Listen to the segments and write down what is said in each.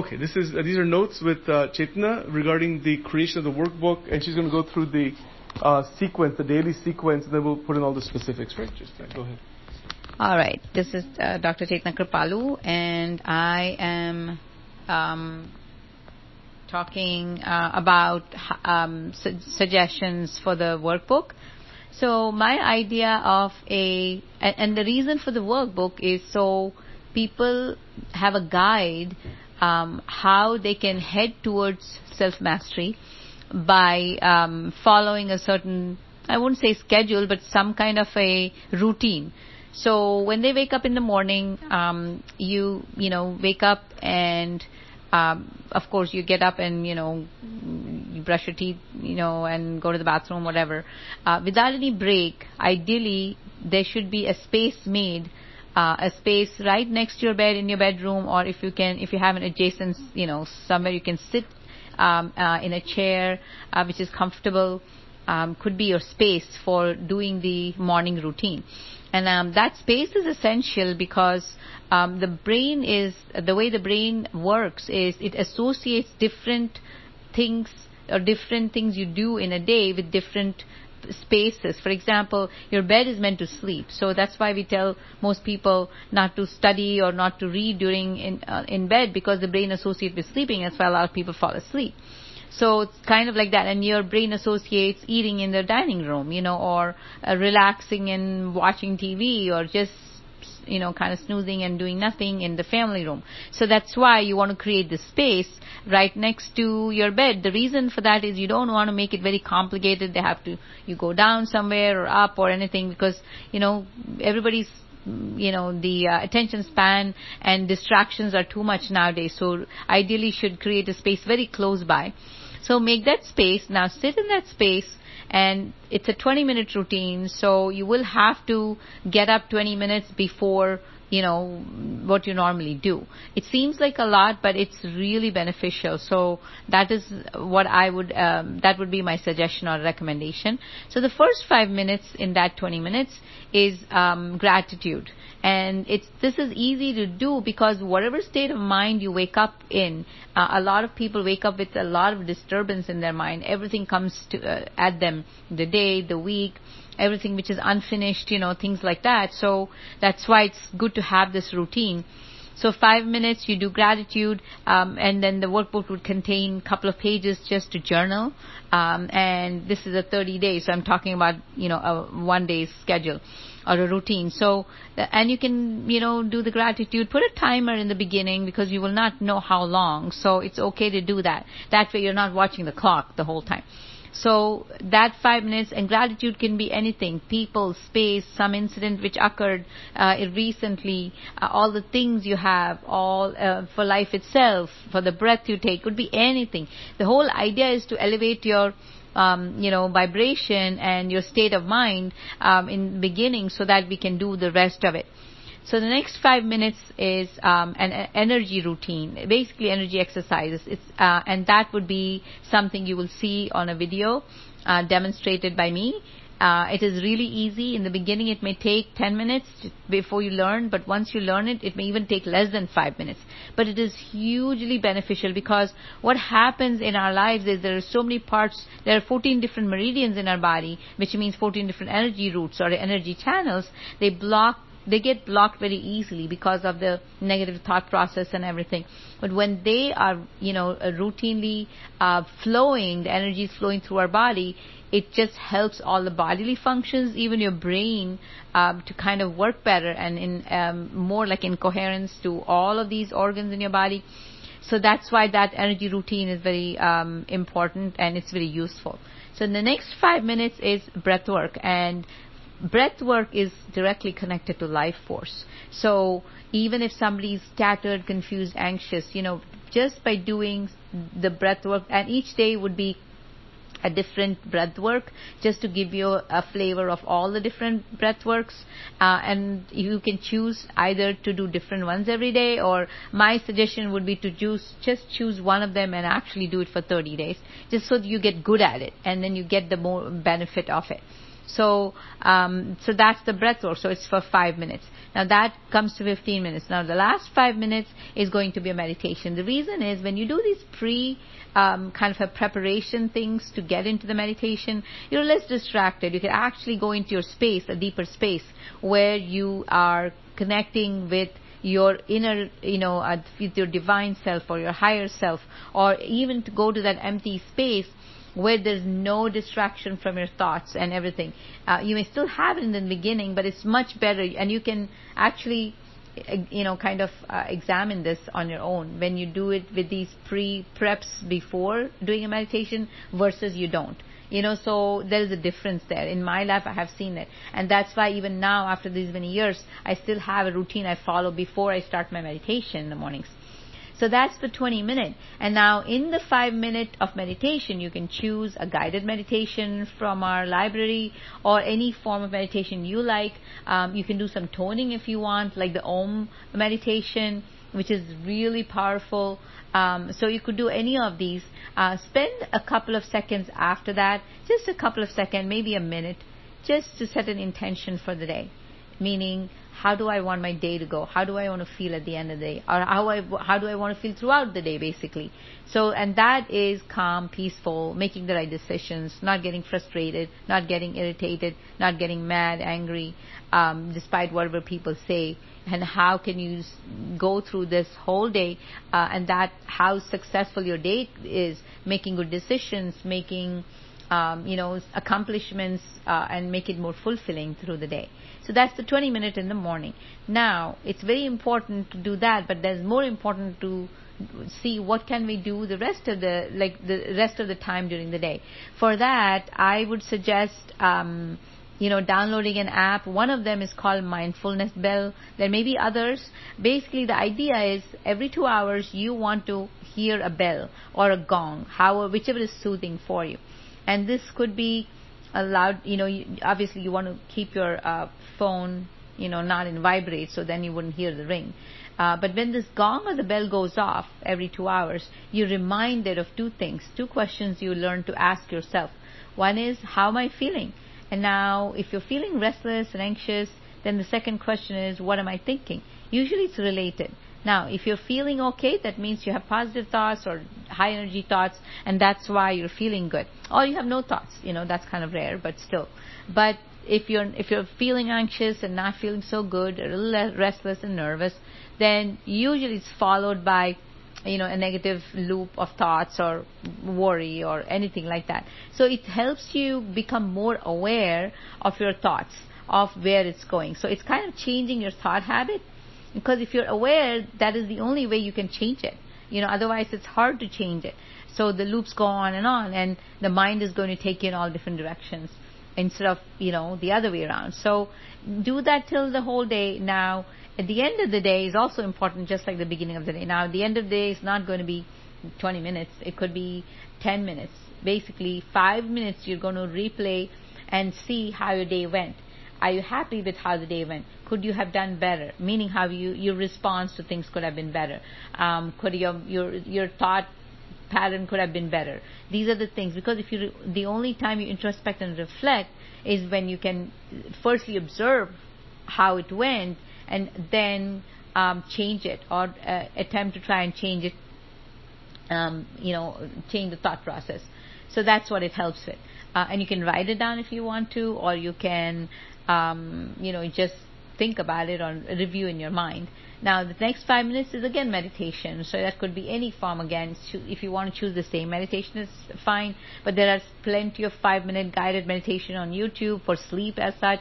Okay, this is uh, these are notes with uh, Chetna regarding the creation of the workbook, and she's going to go through the uh, sequence, the daily sequence, and then we'll put in all the specifics. Right? Just uh, go ahead. All right. This is uh, Dr. Chetna Kripalu, and I am um, talking uh, about um, su- suggestions for the workbook. So my idea of a and the reason for the workbook is so people have a guide um, how they can head towards self mastery by um, following a certain I won't say schedule, but some kind of a routine. So when they wake up in the morning, um, you you know wake up and um, of course you get up and you know you brush your teeth, you know, and go to the bathroom, whatever. Uh, without any break, ideally there should be a space made. Uh, a space right next to your bed in your bedroom, or if you can, if you have an adjacent, you know, somewhere you can sit um, uh, in a chair uh, which is comfortable, um, could be your space for doing the morning routine. And um, that space is essential because um, the brain is the way the brain works is it associates different things or different things you do in a day with different spaces. For example, your bed is meant to sleep, so that's why we tell most people not to study or not to read during in uh, in bed because the brain associates with sleeping. That's why a lot of people fall asleep. So it's kind of like that, and your brain associates eating in the dining room, you know, or uh, relaxing and watching TV, or just you know, kind of snoozing and doing nothing in the family room. So that's why you want to create this space right next to your bed. The reason for that is you don't want to make it very complicated. They have to, you go down somewhere or up or anything because, you know, everybody's you know the uh, attention span and distractions are too much nowadays so ideally should create a space very close by so make that space. Now sit in that space and it's a 20 minute routine. So you will have to get up 20 minutes before you know what you normally do. It seems like a lot but it's really beneficial. So that is what i would um, that would be my suggestion or recommendation. So the first 5 minutes in that 20 minutes is um, gratitude. And it's this is easy to do because whatever state of mind you wake up in uh, a lot of people wake up with a lot of disturbance in their mind. Everything comes to uh, at them the day the week everything which is unfinished you know things like that so that's why it's good to have this routine so five minutes, you do gratitude, um, and then the workbook would contain a couple of pages just to journal. Um, and this is a 30 day, so I'm talking about you know a one day schedule or a routine. So, uh, and you can, you know, do the gratitude. Put a timer in the beginning because you will not know how long. So it's okay to do that. That way you're not watching the clock the whole time. So that five minutes and gratitude can be anything, people, space, some incident which occurred uh, recently, uh, all the things you have, all uh, for life itself, for the breath you take, could be anything. The whole idea is to elevate your um, you know, vibration and your state of mind um, in the beginning so that we can do the rest of it. So the next five minutes is um, an energy routine, basically energy exercises. It's uh, and that would be something you will see on a video uh, demonstrated by me. Uh, it is really easy. In the beginning, it may take 10 minutes before you learn, but once you learn it, it may even take less than 5 minutes. But it is hugely beneficial because what happens in our lives is there are so many parts, there are 14 different meridians in our body, which means 14 different energy routes or energy channels. They block they get blocked very easily because of the negative thought process and everything. But when they are, you know, routinely uh, flowing, the energy is flowing through our body, it just helps all the bodily functions, even your brain, um, to kind of work better and in um, more like in coherence to all of these organs in your body. So that's why that energy routine is very um, important and it's very useful. So the next five minutes is breath work, and breath work is directly connected to life force. So even if somebody's scattered, confused, anxious, you know, just by doing the breath work, and each day would be a different breath work just to give you a flavor of all the different breath works uh, and you can choose either to do different ones every day or my suggestion would be to choose just choose one of them and actually do it for 30 days just so you get good at it and then you get the more benefit of it So, um, so that's the breath work. So it's for five minutes. Now that comes to 15 minutes. Now the last five minutes is going to be a meditation. The reason is when you do these pre um, kind of a preparation things to get into the meditation, you're less distracted. You can actually go into your space, a deeper space, where you are connecting with your inner, you know, uh, with your divine self or your higher self, or even to go to that empty space where there's no distraction from your thoughts and everything. Uh, you may still have it in the beginning, but it's much better, and you can actually, uh, you know, kind of uh, examine this on your own when you do it with these pre preps before doing a meditation versus you don't. You know, so there is a difference there. In my life, I have seen it. And that's why even now, after these many years, I still have a routine I follow before I start my meditation in the mornings. So that's the 20 minute. And now in the 5 minute of meditation, you can choose a guided meditation from our library or any form of meditation you like. Um, you can do some toning if you want, like the Om meditation, which is really powerful. Um, so you could do any of these. Uh, spend a couple of seconds after that, just a couple of seconds, maybe a minute, just to set an intention for the day. Meaning, how do I want my day to go? How do I want to feel at the end of the day? Or how I, how do I want to feel throughout the day, basically? So, and that is calm, peaceful, making the right decisions, not getting frustrated, not getting irritated, not getting mad, angry, um, despite whatever people say. And how can you go through this whole day, uh, and that how successful your day is, making good decisions, making um, you know, accomplishments uh, and make it more fulfilling through the day. So that's the 20 minute in the morning. Now, it's very important to do that, but there's more important to see what can we do the rest of the like the rest of the time during the day. For that, I would suggest um, you know, downloading an app. One of them is called Mindfulness Bell. There may be others. Basically, the idea is every two hours you want to hear a bell or a gong, however, whichever is soothing for you and this could be allowed you know you, obviously you want to keep your uh, phone you know not in vibrate so then you wouldn't hear the ring. Uh, but when this gong or the bell goes off every two hours you're reminded of two things two questions you learn to ask yourself. One is how am i feeling? And now if you're feeling restless and anxious then the second question is what am i thinking usually it's related now, if you're feeling okay, that means you have positive thoughts or high energy thoughts, and that's why you're feeling good. Or you have no thoughts. You know, that's kind of rare, but still. But if you're if you're feeling anxious and not feeling so good, a little restless and nervous, then usually it's followed by you know a negative loop of thoughts or worry or anything like that. So it helps you become more aware of your thoughts, of where it's going. So it's kind of changing your thought habit because if you're aware, that is the only way you can change it. You know, otherwise it's hard to change it. So the loops go on and on, and the mind is going to take you in all different directions instead of, you know, the other way around. So do that till the whole day. Now, at the end of the day is also important, just like the beginning of the day. Now, at the end of the day is not going to be 20 minutes. It could be 10 minutes. Basically, five minutes you're going to replay and see how your day went. Are you happy with how the day went? Could you have done better? Meaning, how you your response to things could have been better. Um, could your your your thought pattern could have been better. These are the things because if you the only time you introspect and reflect is when you can firstly observe how it went and then um, change it or uh, attempt to try and change it. Um, you know, change the thought process. So that's what it helps with. Uh, and you can write it down if you want to, or you can um, you know, just think about it or review in your mind. Now, the next five minutes is again meditation. So that could be any form again. If you want to choose the same meditation, is fine. But there are plenty of five minute guided meditation on YouTube for sleep as such.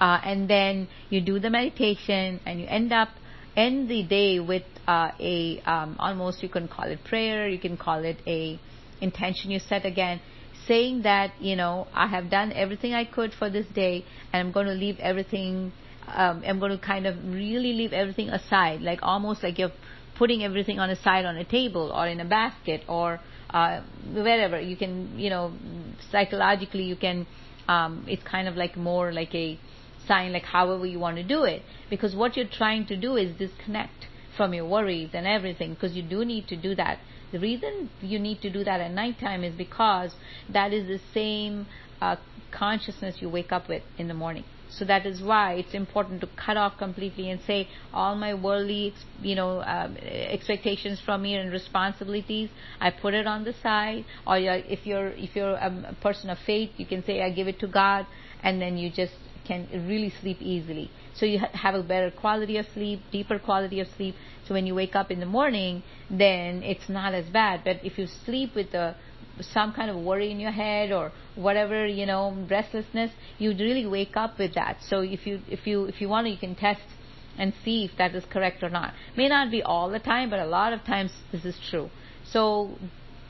Uh, and then you do the meditation and you end up end the day with uh, a um, almost you can call it prayer, you can call it a intention you set again saying that, you know, I have done everything I could for this day and I'm going to leave everything, um, I'm going to kind of really leave everything aside, like almost like you're putting everything on a side on a table or in a basket or uh, wherever. You can, you know, psychologically you can, um, it's kind of like more like a sign, like however you want to do it. Because what you're trying to do is disconnect from your worries and everything because you do need to do that. The reason you need to do that at nighttime is because that is the same uh, consciousness you wake up with in the morning. So that is why it's important to cut off completely and say all my worldly, you know, um, expectations from me and responsibilities, I put it on the side. Or if you're if you're a person of faith, you can say I give it to God, and then you just can really sleep easily. So you ha- have a better quality of sleep, deeper quality of sleep. So when you wake up in the morning, then it's not as bad. But if you sleep with a some kind of worry in your head or whatever you know restlessness you really wake up with that so if you if you if you want you can test and see if that is correct or not may not be all the time but a lot of times this is true so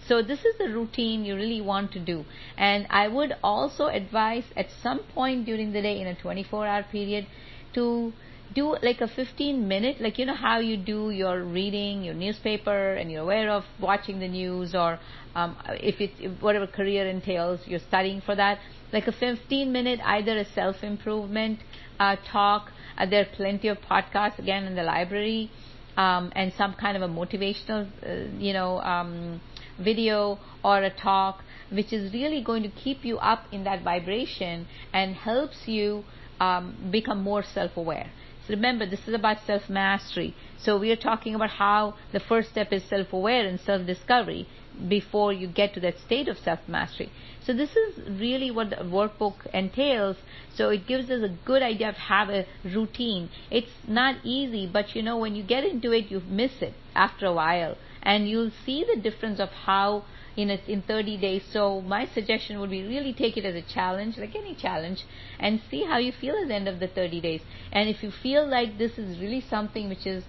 so this is the routine you really want to do and i would also advise at some point during the day in a 24 hour period to do like a 15 minute like you know how you do your reading your newspaper and you're aware of watching the news or um, if it's if whatever career entails, you're studying for that. Like a 15 minute, either a self improvement uh, talk. Uh, there are plenty of podcasts again in the library, um, and some kind of a motivational, uh, you know, um, video or a talk, which is really going to keep you up in that vibration and helps you um, become more self aware. So remember, this is about self mastery. So we are talking about how the first step is self aware and self discovery before you get to that state of self mastery. So this is really what the workbook entails. So it gives us a good idea of have a routine. It's not easy, but you know when you get into it, you miss it after a while, and you'll see the difference of how in a, in 30 days. So my suggestion would be really take it as a challenge, like any challenge, and see how you feel at the end of the 30 days. And if you feel like this is really something which is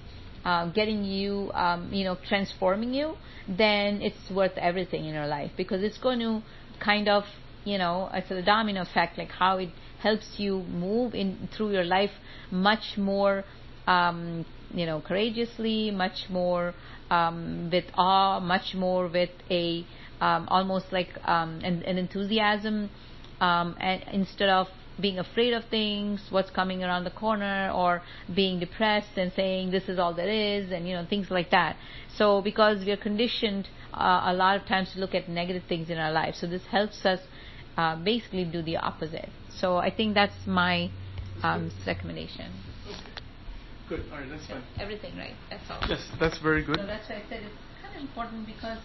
uh, getting you, um, you know, transforming you, then it's worth everything in your life because it's going to kind of, you know, it's a domino effect, like how it helps you move in through your life much more, um, you know, courageously, much more um, with awe, much more with a um, almost like um, an, an enthusiasm, um, and instead of being afraid of things, what's coming around the corner, or being depressed and saying this is all there is, and you know things like that. So because we are conditioned uh, a lot of times to look at negative things in our life, so this helps us uh, basically do the opposite. So I think that's my um, recommendation. Good. All right, that's fine. Everything right. That's all. Yes, that's very good. So that's why I said it's kind of important because